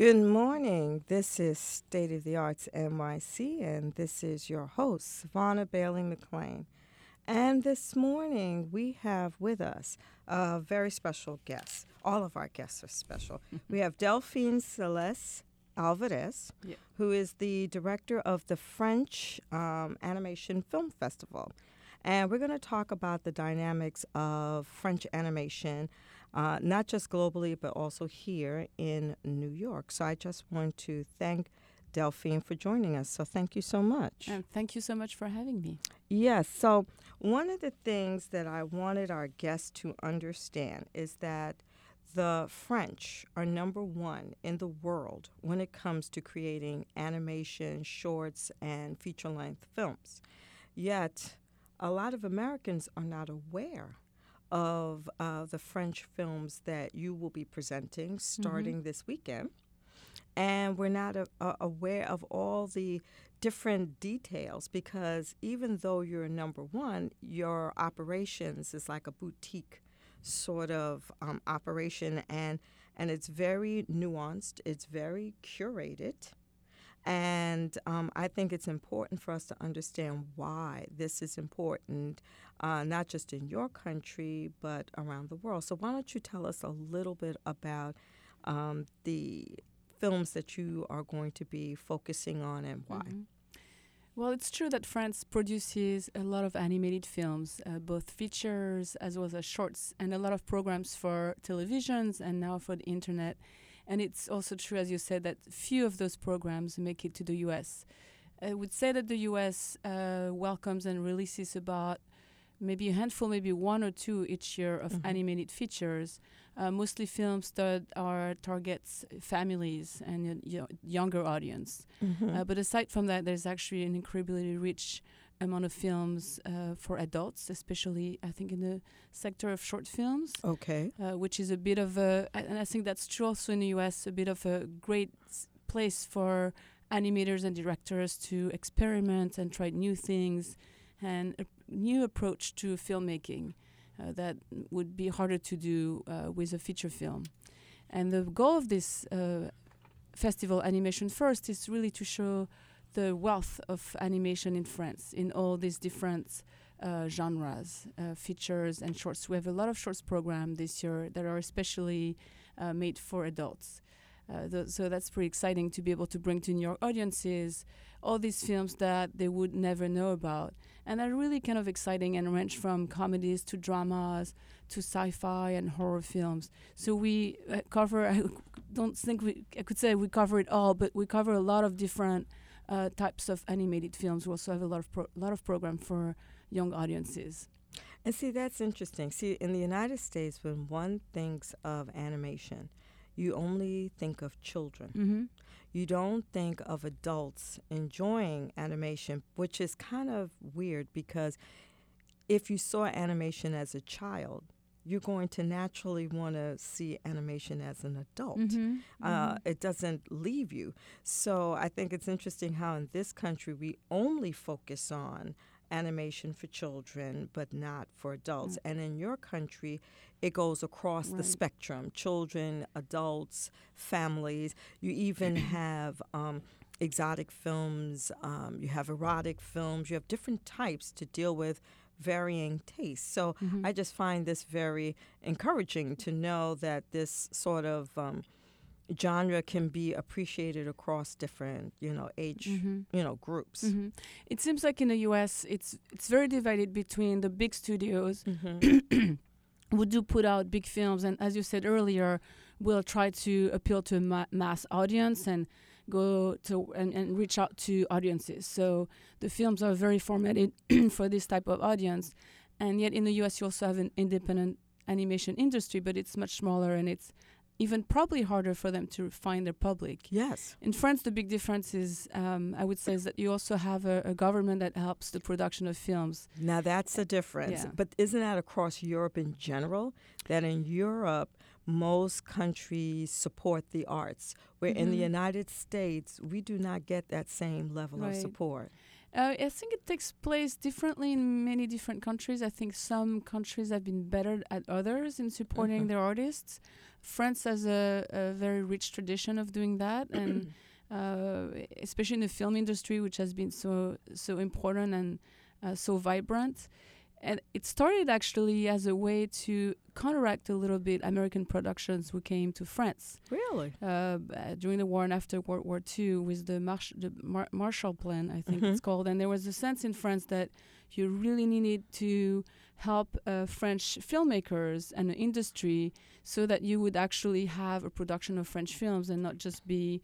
Good morning. This is State of the Arts NYC, and this is your host, Savannah Bailey McLean. And this morning we have with us a very special guest. All of our guests are special. we have Delphine Celeste Alvarez, Yeah. who is the director of the French um, Animation Film Festival. And we're going to talk about the dynamics of French animation, uh, not just globally, but also here in New York. So I just want to thank Delphine for joining us. So thank you so much. And thank you so much for having me. Yes. So, one of the things that I wanted our guests to understand is that the French are number one in the world when it comes to creating animation, shorts, and feature length films. Yet, a lot of Americans are not aware of uh, the French films that you will be presenting starting this weekend and we're not a, a- aware of all the different details because even though you're number one, your operations is like a boutique sort of um, operation, and and it's very nuanced. It's very curated. And um, I think it's important for us to understand why this is important, uh, not just in your country, but around the world. So, why don't you tell us a little bit about um, the films that you are going to be focusing on and why? Mhm. Well, it's true that France produces a lot of animated films, uh, both features as well as shorts, and a lot of programs for televisions and now for the internet. And it's also true, as you said, that few of those programs make it to the US. I would say that the US uh, welcomes and releases about maybe a handful, maybe one or two each year of Mhm. animated features, uh, mostly films that are targets families and y- younger audience. Mm-hmm. Uh, but aside from that, there's actually an incredibly rich amount of films uh, for adults, especially I think in the sector of short films, okay. uh, which is a bit of a, and I think that's true also in the US, a bit of a great place for animators and directors to experiment and try new things and a new approach to filmmaking uh, that would be harder to do uh, with a feature film. And the goal of this uh, festival, Animation First, is really to show the wealth of animation in France in all these different uh, genres, uh, features and shorts. We have a lot of shorts program this year that are especially uh, made for adults. Uh, th- so that's pretty exciting to be able to bring to New York audiences all these films that they would never know about. And they're really kind of exciting and range from comedies to dramas to sci-fi and horror films. So we uh, cover. I don't think we. I could say we cover it all, but we cover a lot of different uh, types of animated films. We also have a lot of pro- lot of program for young audiences. And see, that's interesting. See, in the United States, when one thinks of animation, you only think of children. Mm-hmm. You don't think of adults enjoying animation, which is kind of weird because if you saw animation as a child, you're going to naturally want to see animation as an adult. Mm-hmm. Uh, it doesn't leave you. So I think it's interesting how in this country we only focus on animation for children but not for adults. And in your country, it goes across the spectrum children, adults, families. You even have um, exotic films, um, you have erotic films, you have different types to deal with varying tastes. So Mhm. I just find this very encouraging to know that this sort of um, genre can be appreciated across different, you know, age, Mhm. you know, groups. Mhm. It seems like in the U.S. it's it's very divided between the big studios Mm-hmm. who do put out big films, and as you said earlier, will try to appeal to a ma- mass audience and go to and, and reach out to audiences. So the films are very formatted for this type of audience, and yet in the U.S. you also have an independent animation industry, but it's much smaller and it's even probably harder for them to find their public. Yes. In France, the big difference is, um, I would say, is that you also have a, a government that helps the production of films. Now that's a difference. Yeah. But isn't that across Europe in general? That in Europe, most countries support the arts, where in the Mhm. United States, we do not get that same level of support. Uh, I think it takes place differently in many different countries. I think some countries have been better at others in supporting Mhm. their artists. France has a, a very rich tradition of doing that, and uh, especially in the film industry, which has been so so important and uh, so vibrant. And it started actually as a way to counteract a little bit American productions who came to France Really? uh, uh, during the war and after World War II with the, Marsh- the Mar- Marshall Plan, I think it's Mhm. called. And there was a sense in France that you really needed to help uh, French filmmakers and the industry so that you would actually have a production of French films and not just be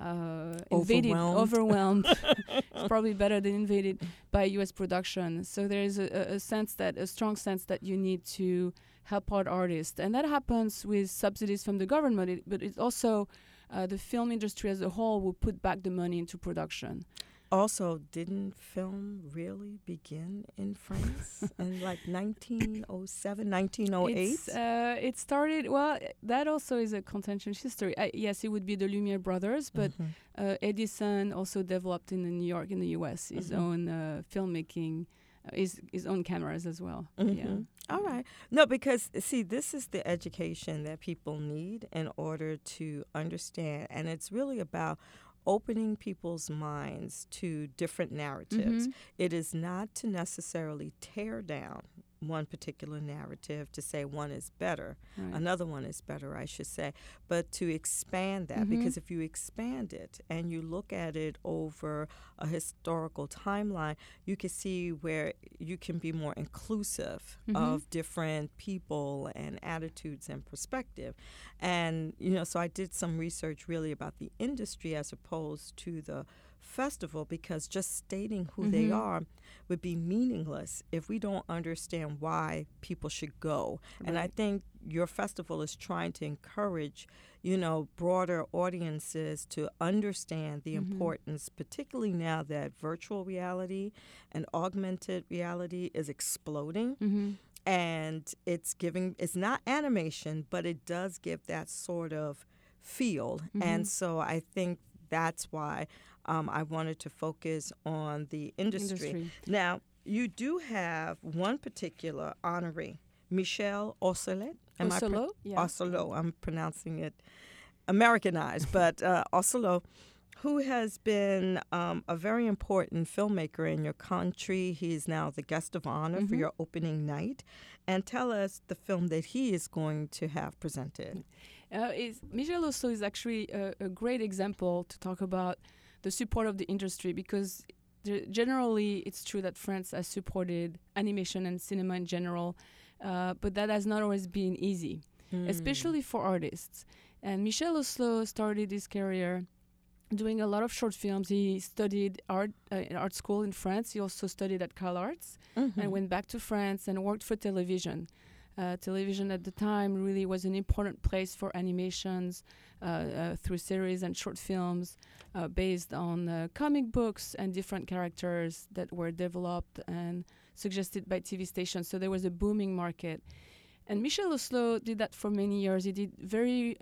uh, invaded, Overwhelmed. it's probably better than invaded by U.S. production. So there is a, a- a sense that a strong sense that you need to help out artists, and that happens with subsidies from the government. It, but it's also uh, the film industry as a whole will put back the money into production. Also, didn't film really begin in France in like 1907, 1908? Uh, it started well. That also is a contentious history. Yes, it would be the Lumiere brothers, but Mhm. uh, Edison also developed in New York, in the U.S., his Mhm. own uh, filmmaking, uh, his his own cameras as well. Yeah. Mhm. All right. No, because see, this is the education that people need in order to understand, and it's really about opening people's minds to different narratives. Mhm. It is not to necessarily tear down one particular narrative to say one is better, Right. another one is better, I should say, but to expand that Mhm. because if you expand it and you look at it over a historical timeline, you can see where you can be more inclusive Mhm. of different people and attitudes and perspective. And, you know, so I did some research really about the industry as opposed to the festival because just stating who they Mhm. are would be meaningless if we don't understand why people should go. And I think your festival is trying to encourage, you know, broader audiences to understand the Mhm. importance, particularly now that virtual reality and augmented reality is exploding Mhm. and it's giving it's not animation but it does give that sort of feel and so i think that's why um, i wanted to focus on the industry. Industry. now you do have one particular honoree Michel Ocelot Am I pro- Ocelot? yeah. Ocelot. I'm pronouncing it Americanized, but uh, who has been um, a very important filmmaker in your country. He's now the guest of honor for Mhm. your opening night. And tell us the film that he is going to have presented. Uh, is, Michel Ocelot is actually a, a great example to talk about the support of the industry because generally it's true that France has supported animation and cinema in general, uh, but that has not always been easy, Hmm. especially for artists. And Michel Ocelot started his career doing a lot of short films. He studied art uh, in art school in France. He also studied at Cal Arts Mhm. and went back to France and worked for television. Uh, television at the time really was an important place for animations uh, uh, through series and short films uh, based on uh, comic books and different characters that were developed and suggested by TV stations. So there was a booming market. And Michel Ocelot did that for many years. He did very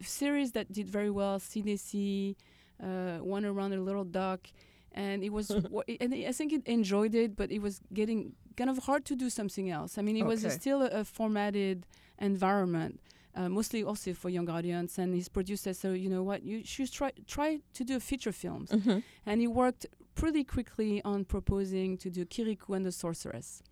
series that did very well. CDC, One Around a Little Duck, and it was and I think it enjoyed it, but it was getting kind of hard to do something else. I mean, it was a still a, a formatted environment, uh, mostly also for young audience. And his producer said, so, you know what, you should try try to do feature films. Mhm. And he worked pretty quickly on proposing to do Kirikou and the Sorceress,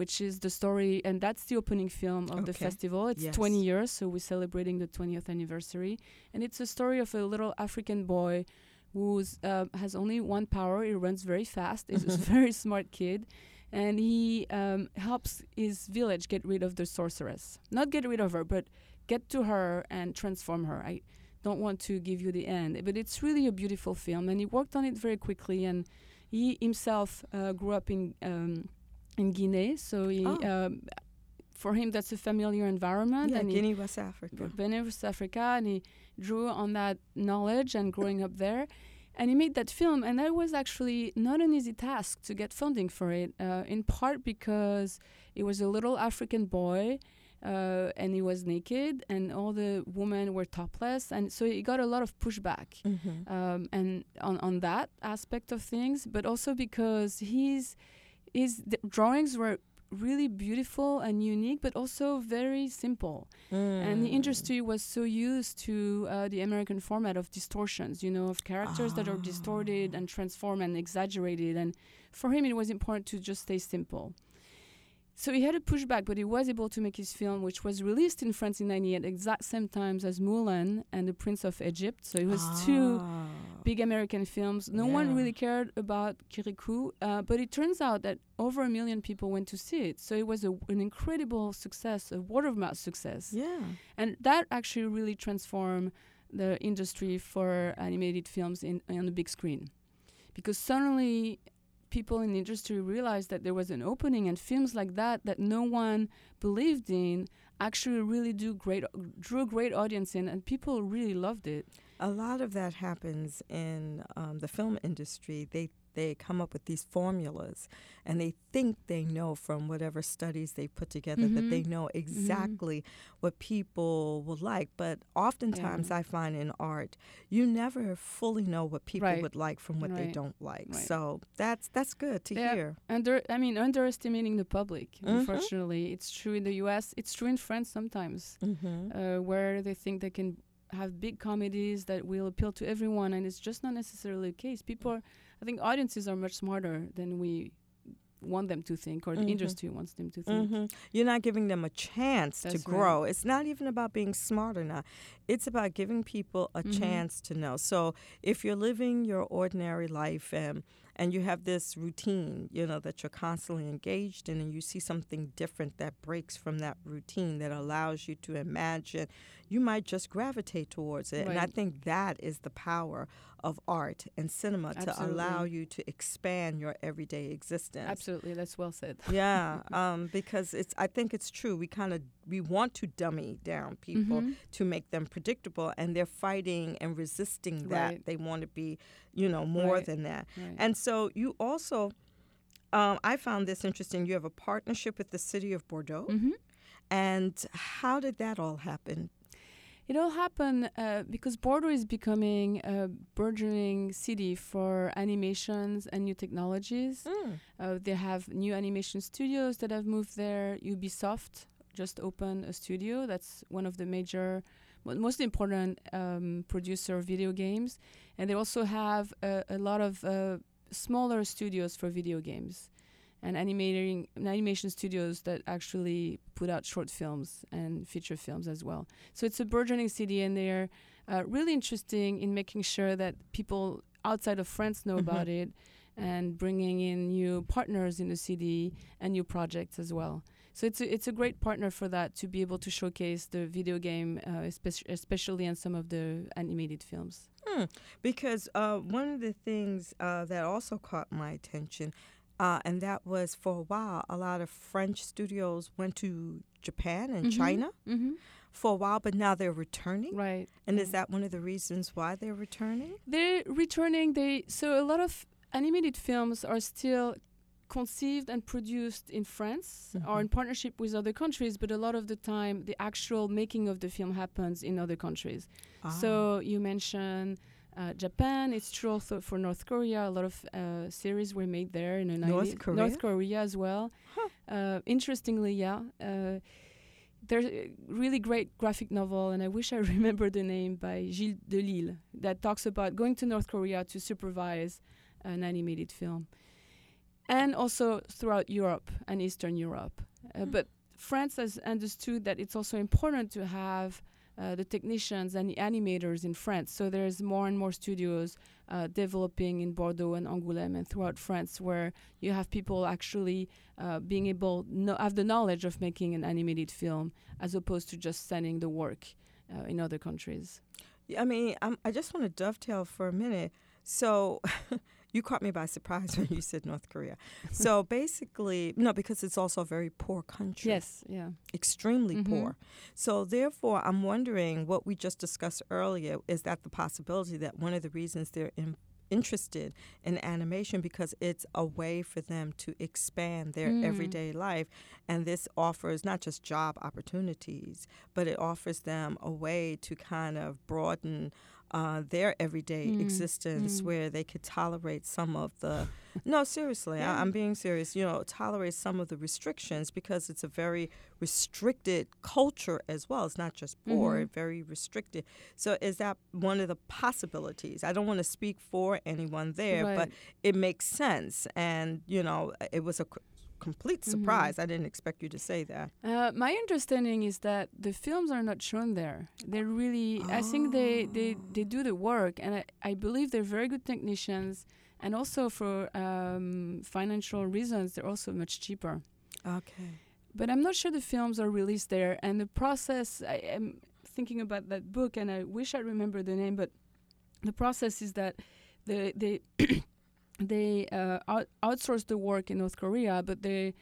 which is the story, and that's the opening film of the festival. It's Yes. 20 years, so we're celebrating the 20th anniversary. And it's a story of a little African boy who uh, has only one power. He runs very fast. He's a very smart kid. And he um, helps his village get rid of the sorceress. Not get rid of her, but get to her and transform her. I don't want to give you the end, but it's really a beautiful film. And he worked on it very quickly. And he himself uh, grew up in um, in Guinea, so he, Oh. um, for him that's a familiar environment. Yeah, and he, Guinea, West Africa. been West Africa, and he drew on that knowledge and growing up there. And he made that film, and that was actually not an easy task to get funding for it, uh, in part because it was a little African boy uh, and he was naked, and all the women were topless, and so he got a lot of pushback, Mm-hmm. um, and on on that aspect of things, but also because his his d- drawings were really beautiful and unique, but also very simple. And the Mm. industry was so used to uh, the American format of distortions, you know, of characters that are distorted Ah. and transformed and exaggerated. And for him, it was important to just stay simple. So he had a pushback, but he was able to make his film, which was released in France in '98, exact same times as Mulan and The Prince of Egypt. So it was two Ah. big American films. No one really cared about Kirikou, uh, but it turns out that over a million people went to see it. So it was a, an incredible success, a word of mouth success. Yeah. And that actually really transformed the industry for animated films in, on the big screen. Because suddenly people in the industry realized that there was an opening and films like that that no one believed in actually really do great drew great audience in and people really loved it. A lot of that happens in um, the film industry. They they come up with these formulas, and they think they know from whatever studies they put together that they Mhm. know exactly what people will like. But oftentimes, Yeah. I find in art, you never fully know what people Right. would like from what they don't like. Right. So that's that's good to Yeah. hear. Under, I mean, underestimating the public. Mhm. Unfortunately, it's true in the U.S. It's true in France sometimes, Mm-hmm. uh, where they think they can have big comedies that will appeal to everyone, and it's just not necessarily the case. People, are, I think, audiences are much smarter than we want them to think, or the Mhm. industry wants them to think. hmm You're not giving them a chance That's to right. grow. It's not even about being smart or not. It's about giving people a Mhm. chance to know. So if you're living your ordinary life and and you have this routine, you know, that you're constantly engaged in, and you see something different that breaks from that routine that allows you to imagine, you might just gravitate towards it. And I think that is the power of art and cinema to allow you to expand your everyday existence. Absolutely, that's well said. Yeah, um, because it's. I think it's true. We kind of we want to dummy down people Mhm. to make them predictable, and they're fighting and resisting that. Right. They want to be, you know, more Right. than that. Right. And so you also, um, I found this interesting. You have a partnership with the city of Bordeaux, Mhm. and how did that all happen? It all happened uh, because Bordeaux is becoming a burgeoning city for animations and new technologies. Uh, they have new animation studios that have moved there. Ubisoft just opened a studio. That's one of the major, most important um, producer of video games. And they also have a, a lot of uh, smaller studios for video games and animating animation studios that actually put out short films and feature films as well. So it's a burgeoning city, and they're uh, really interesting in making sure that people outside of France know Mhm. about it and bringing in new partners in the city and new projects as well. So it's a, it's a great partner for that to be able to showcase the video game, uh, espec- especially in some of the animated films. Hmm. Because uh, one of the things uh, that also caught my attention, uh, and that was for a while, a lot of French studios went to Japan and Mhm. China Mm-hmm. for a while, but now they're returning. Right. And yeah. is that one of the reasons why they're returning? They're returning. They so a lot of animated films are still conceived and produced in France or in Mhm. partnership with other countries, but a lot of the time the actual making of the film happens in other countries. Ah. So you mentioned uh, Japan. It's true also for North Korea. A lot of uh, series were made there in the North 90s. Korea? North Korea as well. Huh. Uh, interestingly, yeah. Uh, there's a really great graphic novel, and I wish I remember the name by Gilles Delisle that talks about going to North Korea to supervise an animated film, and also throughout Europe and Eastern Europe. Uh, Hmm. But France has understood that it's also important to have uh, the technicians and the animators in France. So there's more and more studios uh, developing in Bordeaux and Angoulême and throughout France, where you have people actually uh, being able no have the knowledge of making an animated film, as opposed to just sending the work uh, in other countries. Yeah, I mean, I'm, I just want to dovetail for a minute. So, you caught me by surprise when you said North Korea. So basically, no, because it's also a very poor country. Yes, yeah. extremely Mhm. poor. So therefore, I'm wondering what we just discussed earlier is that the possibility that one of the reasons they're in, interested in animation because it's a way for them to expand their Mm. everyday life. And this offers not just job opportunities, but it offers them a way to kind of broaden uh, their everyday Mm. existence Mm. where they could tolerate some of the. no, seriously, Yeah. I, I'm being serious. You know, tolerate some of the restrictions because it's a very restricted culture as well. It's not just poor, Mhm. very restricted. So, is that one of the possibilities? I don't want to speak for anyone there, but it makes sense. And, you know, it was a complete Mhm. surprise. I didn't expect you to say that. Uh, my understanding is that the films are not shown there. They really, I think they, they, they do the work, and I, I believe they're very good technicians. And also for um, financial reasons, they're also much cheaper. Okay. But I'm not sure the films are released there. And the process, I am thinking about that book, and I wish I remember the name, but the process is that the, they they uh, out, outsource the work in North Korea, but they,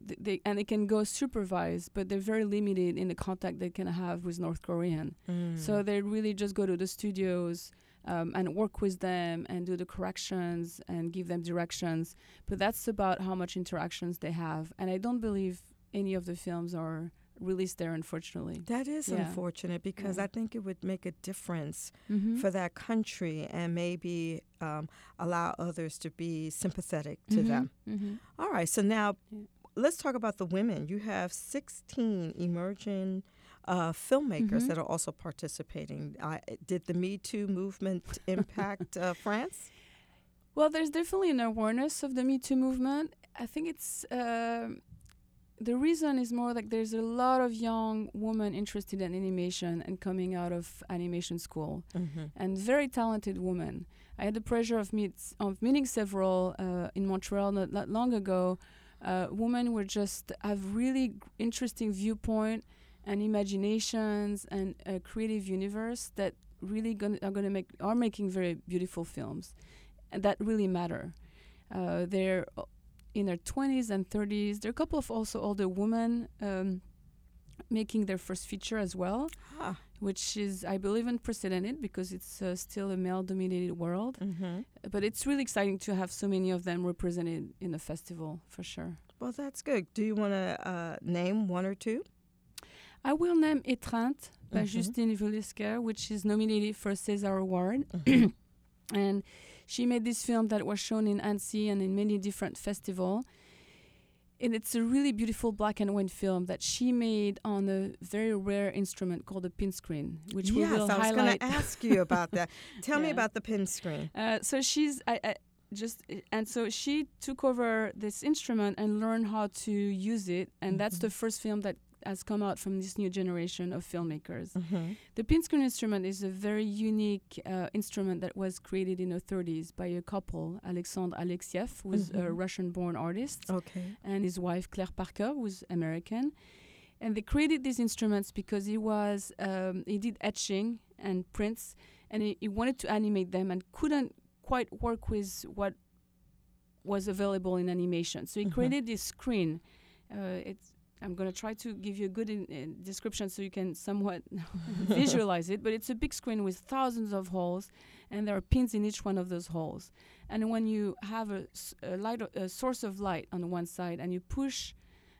they and they can go supervised, but they're very limited in the contact they can have with North Korean. Mm. So they really just go to the studios um, and work with them and do the corrections and give them directions. But that's about how much interactions they have, and I don't believe any of the films are released there, unfortunately. That is Yeah. unfortunate because Yeah. I think it would make a difference Mm-hmm. for that country and maybe um, allow others to be sympathetic to Mm-hmm. them. All right, so now Yeah. let's talk about the women. You have 16 emerging uh, filmmakers Mhm. that are also participating. Uh, did the Me Too movement impact uh, France? Well, there's definitely an awareness of the Me Too movement. I think it's um the reason is more like there's a lot of young women interested in animation and coming out of animation school, Mm-hmm. and very talented women. I had the pleasure of meet of meeting several uh, in Montreal not, not long ago. Uh, women were just have really interesting viewpoint and imaginations and a creative universe that really gonna, are going to make are making very beautiful films, and that really matter. Uh, they're in their 20s and 30s. There are a couple of also older women um, making their first feature as well, Ah, which is, I believe, unprecedented because it's uh, still a male-dominated world. mm-hmm. But it's really exciting to have so many of them represented in the festival, for sure. Well, that's good. Do you want to uh, name one or two? I will name Étreinte by Mhm. Justine Vuylsteker, which is nominated for a César Award. Mhm. and she made this film that was shown in Annecy and in many different festivals. And it's a really beautiful black and white film that she made on a very rare instrument called a pin screen, which we yes, will I was going to ask you about that. Tell me about the pin screen. Uh, so she's I, I just and so she took over this instrument and learned how to use it, and that's Mhm. the first film that has come out from this new generation of filmmakers. Mm-hmm. The pin screen instrument is a very unique uh, instrument that was created in the 30s by a couple, Alexandre Alexeieff, who's a Mhm. Russian-born artist, Okay. and his wife Claire Parker, who's American. And they created these instruments because he was um, he did etching and prints, and he, he wanted to animate them and couldn't quite work with what was available in animation. So he Mhm. created this screen. Uh, it's I'm going to try to give you a good in, in description so you can somewhat visualize it. But it's a big screen with thousands of holes, and there are pins in each one of those holes. And when you have a light, o- a source of light on one side, and you push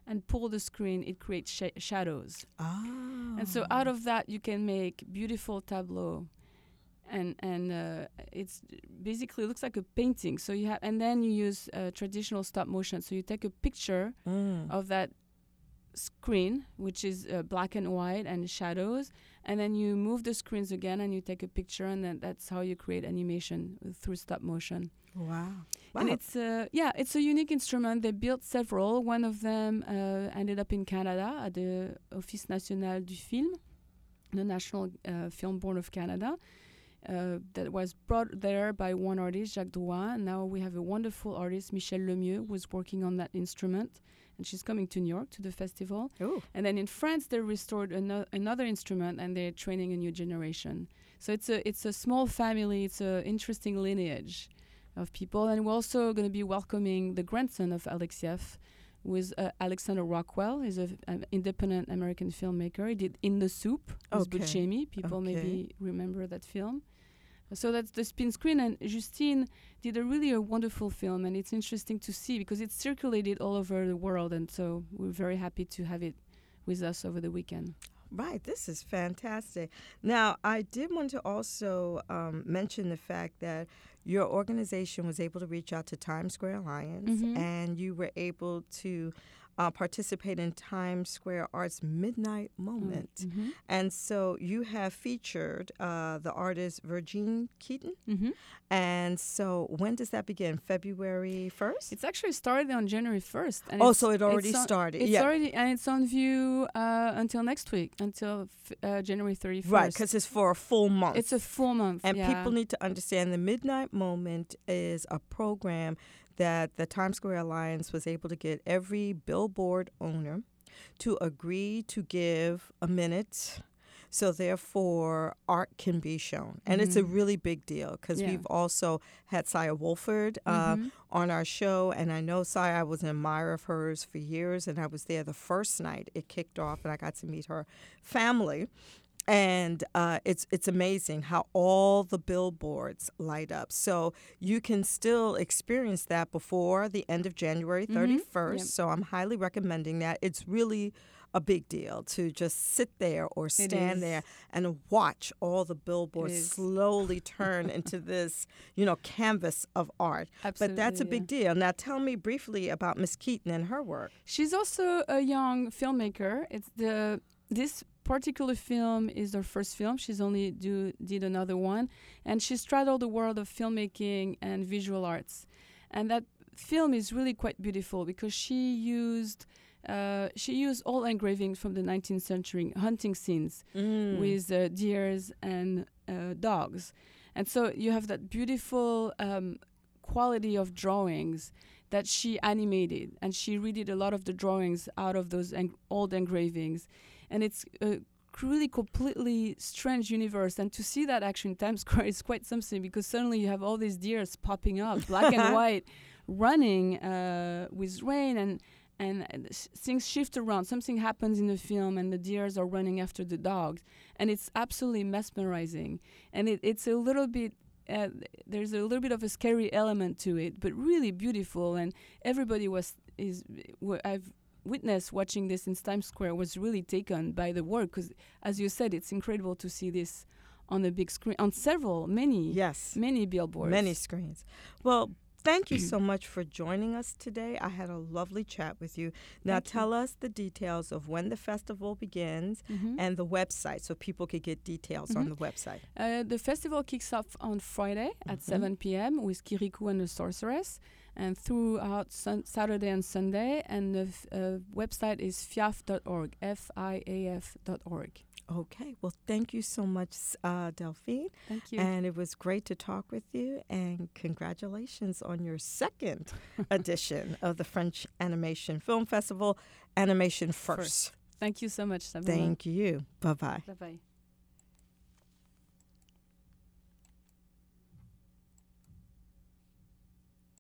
and pull the screen, it creates sh- shadows. Oh. And so out of that, you can make beautiful tableau. And and uh, it's basically looks like a painting. So you have, and then you use uh, traditional stop motion. So you take a picture Mm. of that screen, which is uh, black and white and shadows, and then you move the screens again and you take a picture, and then that's how you create animation through stop motion. Wow. Wow. And it's uh, yeah, it's a unique instrument. They built several. One of them uh, ended up in Canada at the Office National du Film, the National uh, Film Board of Canada. Uh, that was brought there by one artist, Jacques Drouin. And now we have a wonderful artist, Michelle Lemieux, who's working on that instrument. And she's coming to New York to the festival. Ooh. And then in France, they restored ano- another instrument and they're training a new generation. So it's a it's a small family. It's an interesting lineage of people, and we're also going to be welcoming the grandson of Alexeieff, With uh, Alexander Rockwell. He's an independent American filmmaker. He did In the Soup with Okay. Buscemi. People Okay. maybe remember that film. So that's the spin screen, and Justine did a really a wonderful film, and it's interesting to see because it's circulated all over the world, and so we're very happy to have it with us over the weekend. Right, this is fantastic. Now, I did want to also um, mention the fact that your organization was able to reach out to Times Square Alliance Mhm. and you were able to uh, participate in Times Square Arts Midnight Moment. Mhm. And so you have featured uh, the artist Virgin Keaton. Mhm. And so when does that begin? February 1st? It's actually started on January 1st. And oh, so it already on- started. It's yeah. already and it's on view uh, until next week, until f- uh, January 31st. right, because it's for a full month. it's a full month. And yeah. people need to understand the Midnight Moment is a program that the Times Square Alliance was able to get every billboard owner to agree to give a minute. So therefore, art can be shown, and it's a Mhm. really big deal because Yeah. we've also had Saya Woolfalk uh, Mhm. on our show, and I know Saya. I was an admirer of hers for years, and I was there the first night it kicked off, and I got to meet her family. And uh, it's it's amazing how all the billboards light up. So you can still experience that before the end of January Mhm. 31st. Yep. So I'm highly recommending that. It's really a big deal to just sit there or stand there and watch all the billboards slowly turn into this, you know, canvas of art. Absolutely, But that's a yeah. big deal. Now, tell me briefly about Miss Keaton and her work. She's also a young filmmaker. It's the this particular film is her first film. She's only do did another one, and she straddled the world of filmmaking and visual arts. And that film is really quite beautiful because she used uh, she used all engravings from the 19th century hunting scenes Mm. with uh, deers and uh, dogs. And so you have that beautiful um, quality of drawings that she animated, and she redid a lot of the drawings out of those old engravings. And it's a really completely strange universe. And to see that actually in Times Square is quite something because suddenly you have all these deers popping up, black and white, running uh, with rain and and uh, things shift around. Something happens in the film, and the deers are running after the dogs, and it's absolutely mesmerizing. And it, it's a little bit. Uh, there's a little bit of a scary element to it, but really beautiful. And everybody was is I've witnessed watching this in Times Square was really taken by the work because, as you said, it's incredible to see this on a big screen on several, many, Yes. many billboards. Many screens. Well, thank you so much for joining us today. I had a lovely chat with you. Now, Thank you. tell us the details of when the festival begins Mhm. and the website so people could get details on Mhm. the website. Uh, the festival kicks off on Friday at Mhm. 7 p.m. with Kirikou and the Sorceress, and throughout sun- Saturday and Sunday. And the f- uh, website is fiaf.org, F-I-A-F.org. Okay. Well, thank you so much, uh, Delphine. Thank you. And it was great to talk with you. And congratulations on your second edition of the French Animation Film Festival, Animation First. Thank you so much, Sabrina. Thank you. Bye bye. Bye bye.